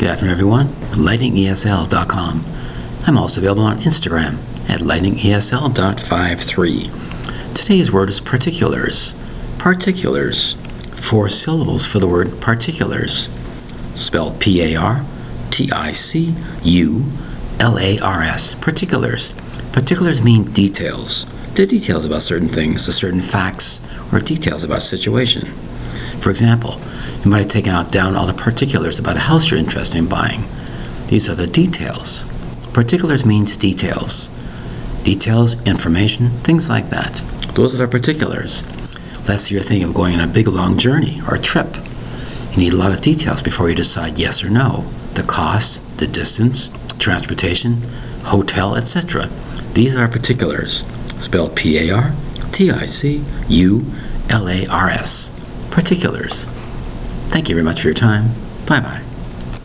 Good afternoon, everyone. LightningESL.com. I'm also available on Instagram at lightningesl.53. Today's word is particulars. Particulars. Four syllables for the word particulars. Spelled P A R T I C U L A R S. Particulars. Particulars mean details. The details about certain things, the certain facts, or details about a situation. For example, you might have taken out down all the particulars about a house you're interested in buying. These are the details. Particulars means details. Details, information, things like that. Those are the particulars. Say you're thinking of going on a big long journey or a trip. You need a lot of details before you decide yes or no. The cost, the distance, transportation, hotel, etc. These are particulars, spelled P A R T I C U L A R S. Particulars. Thank you very much for your time. Bye bye.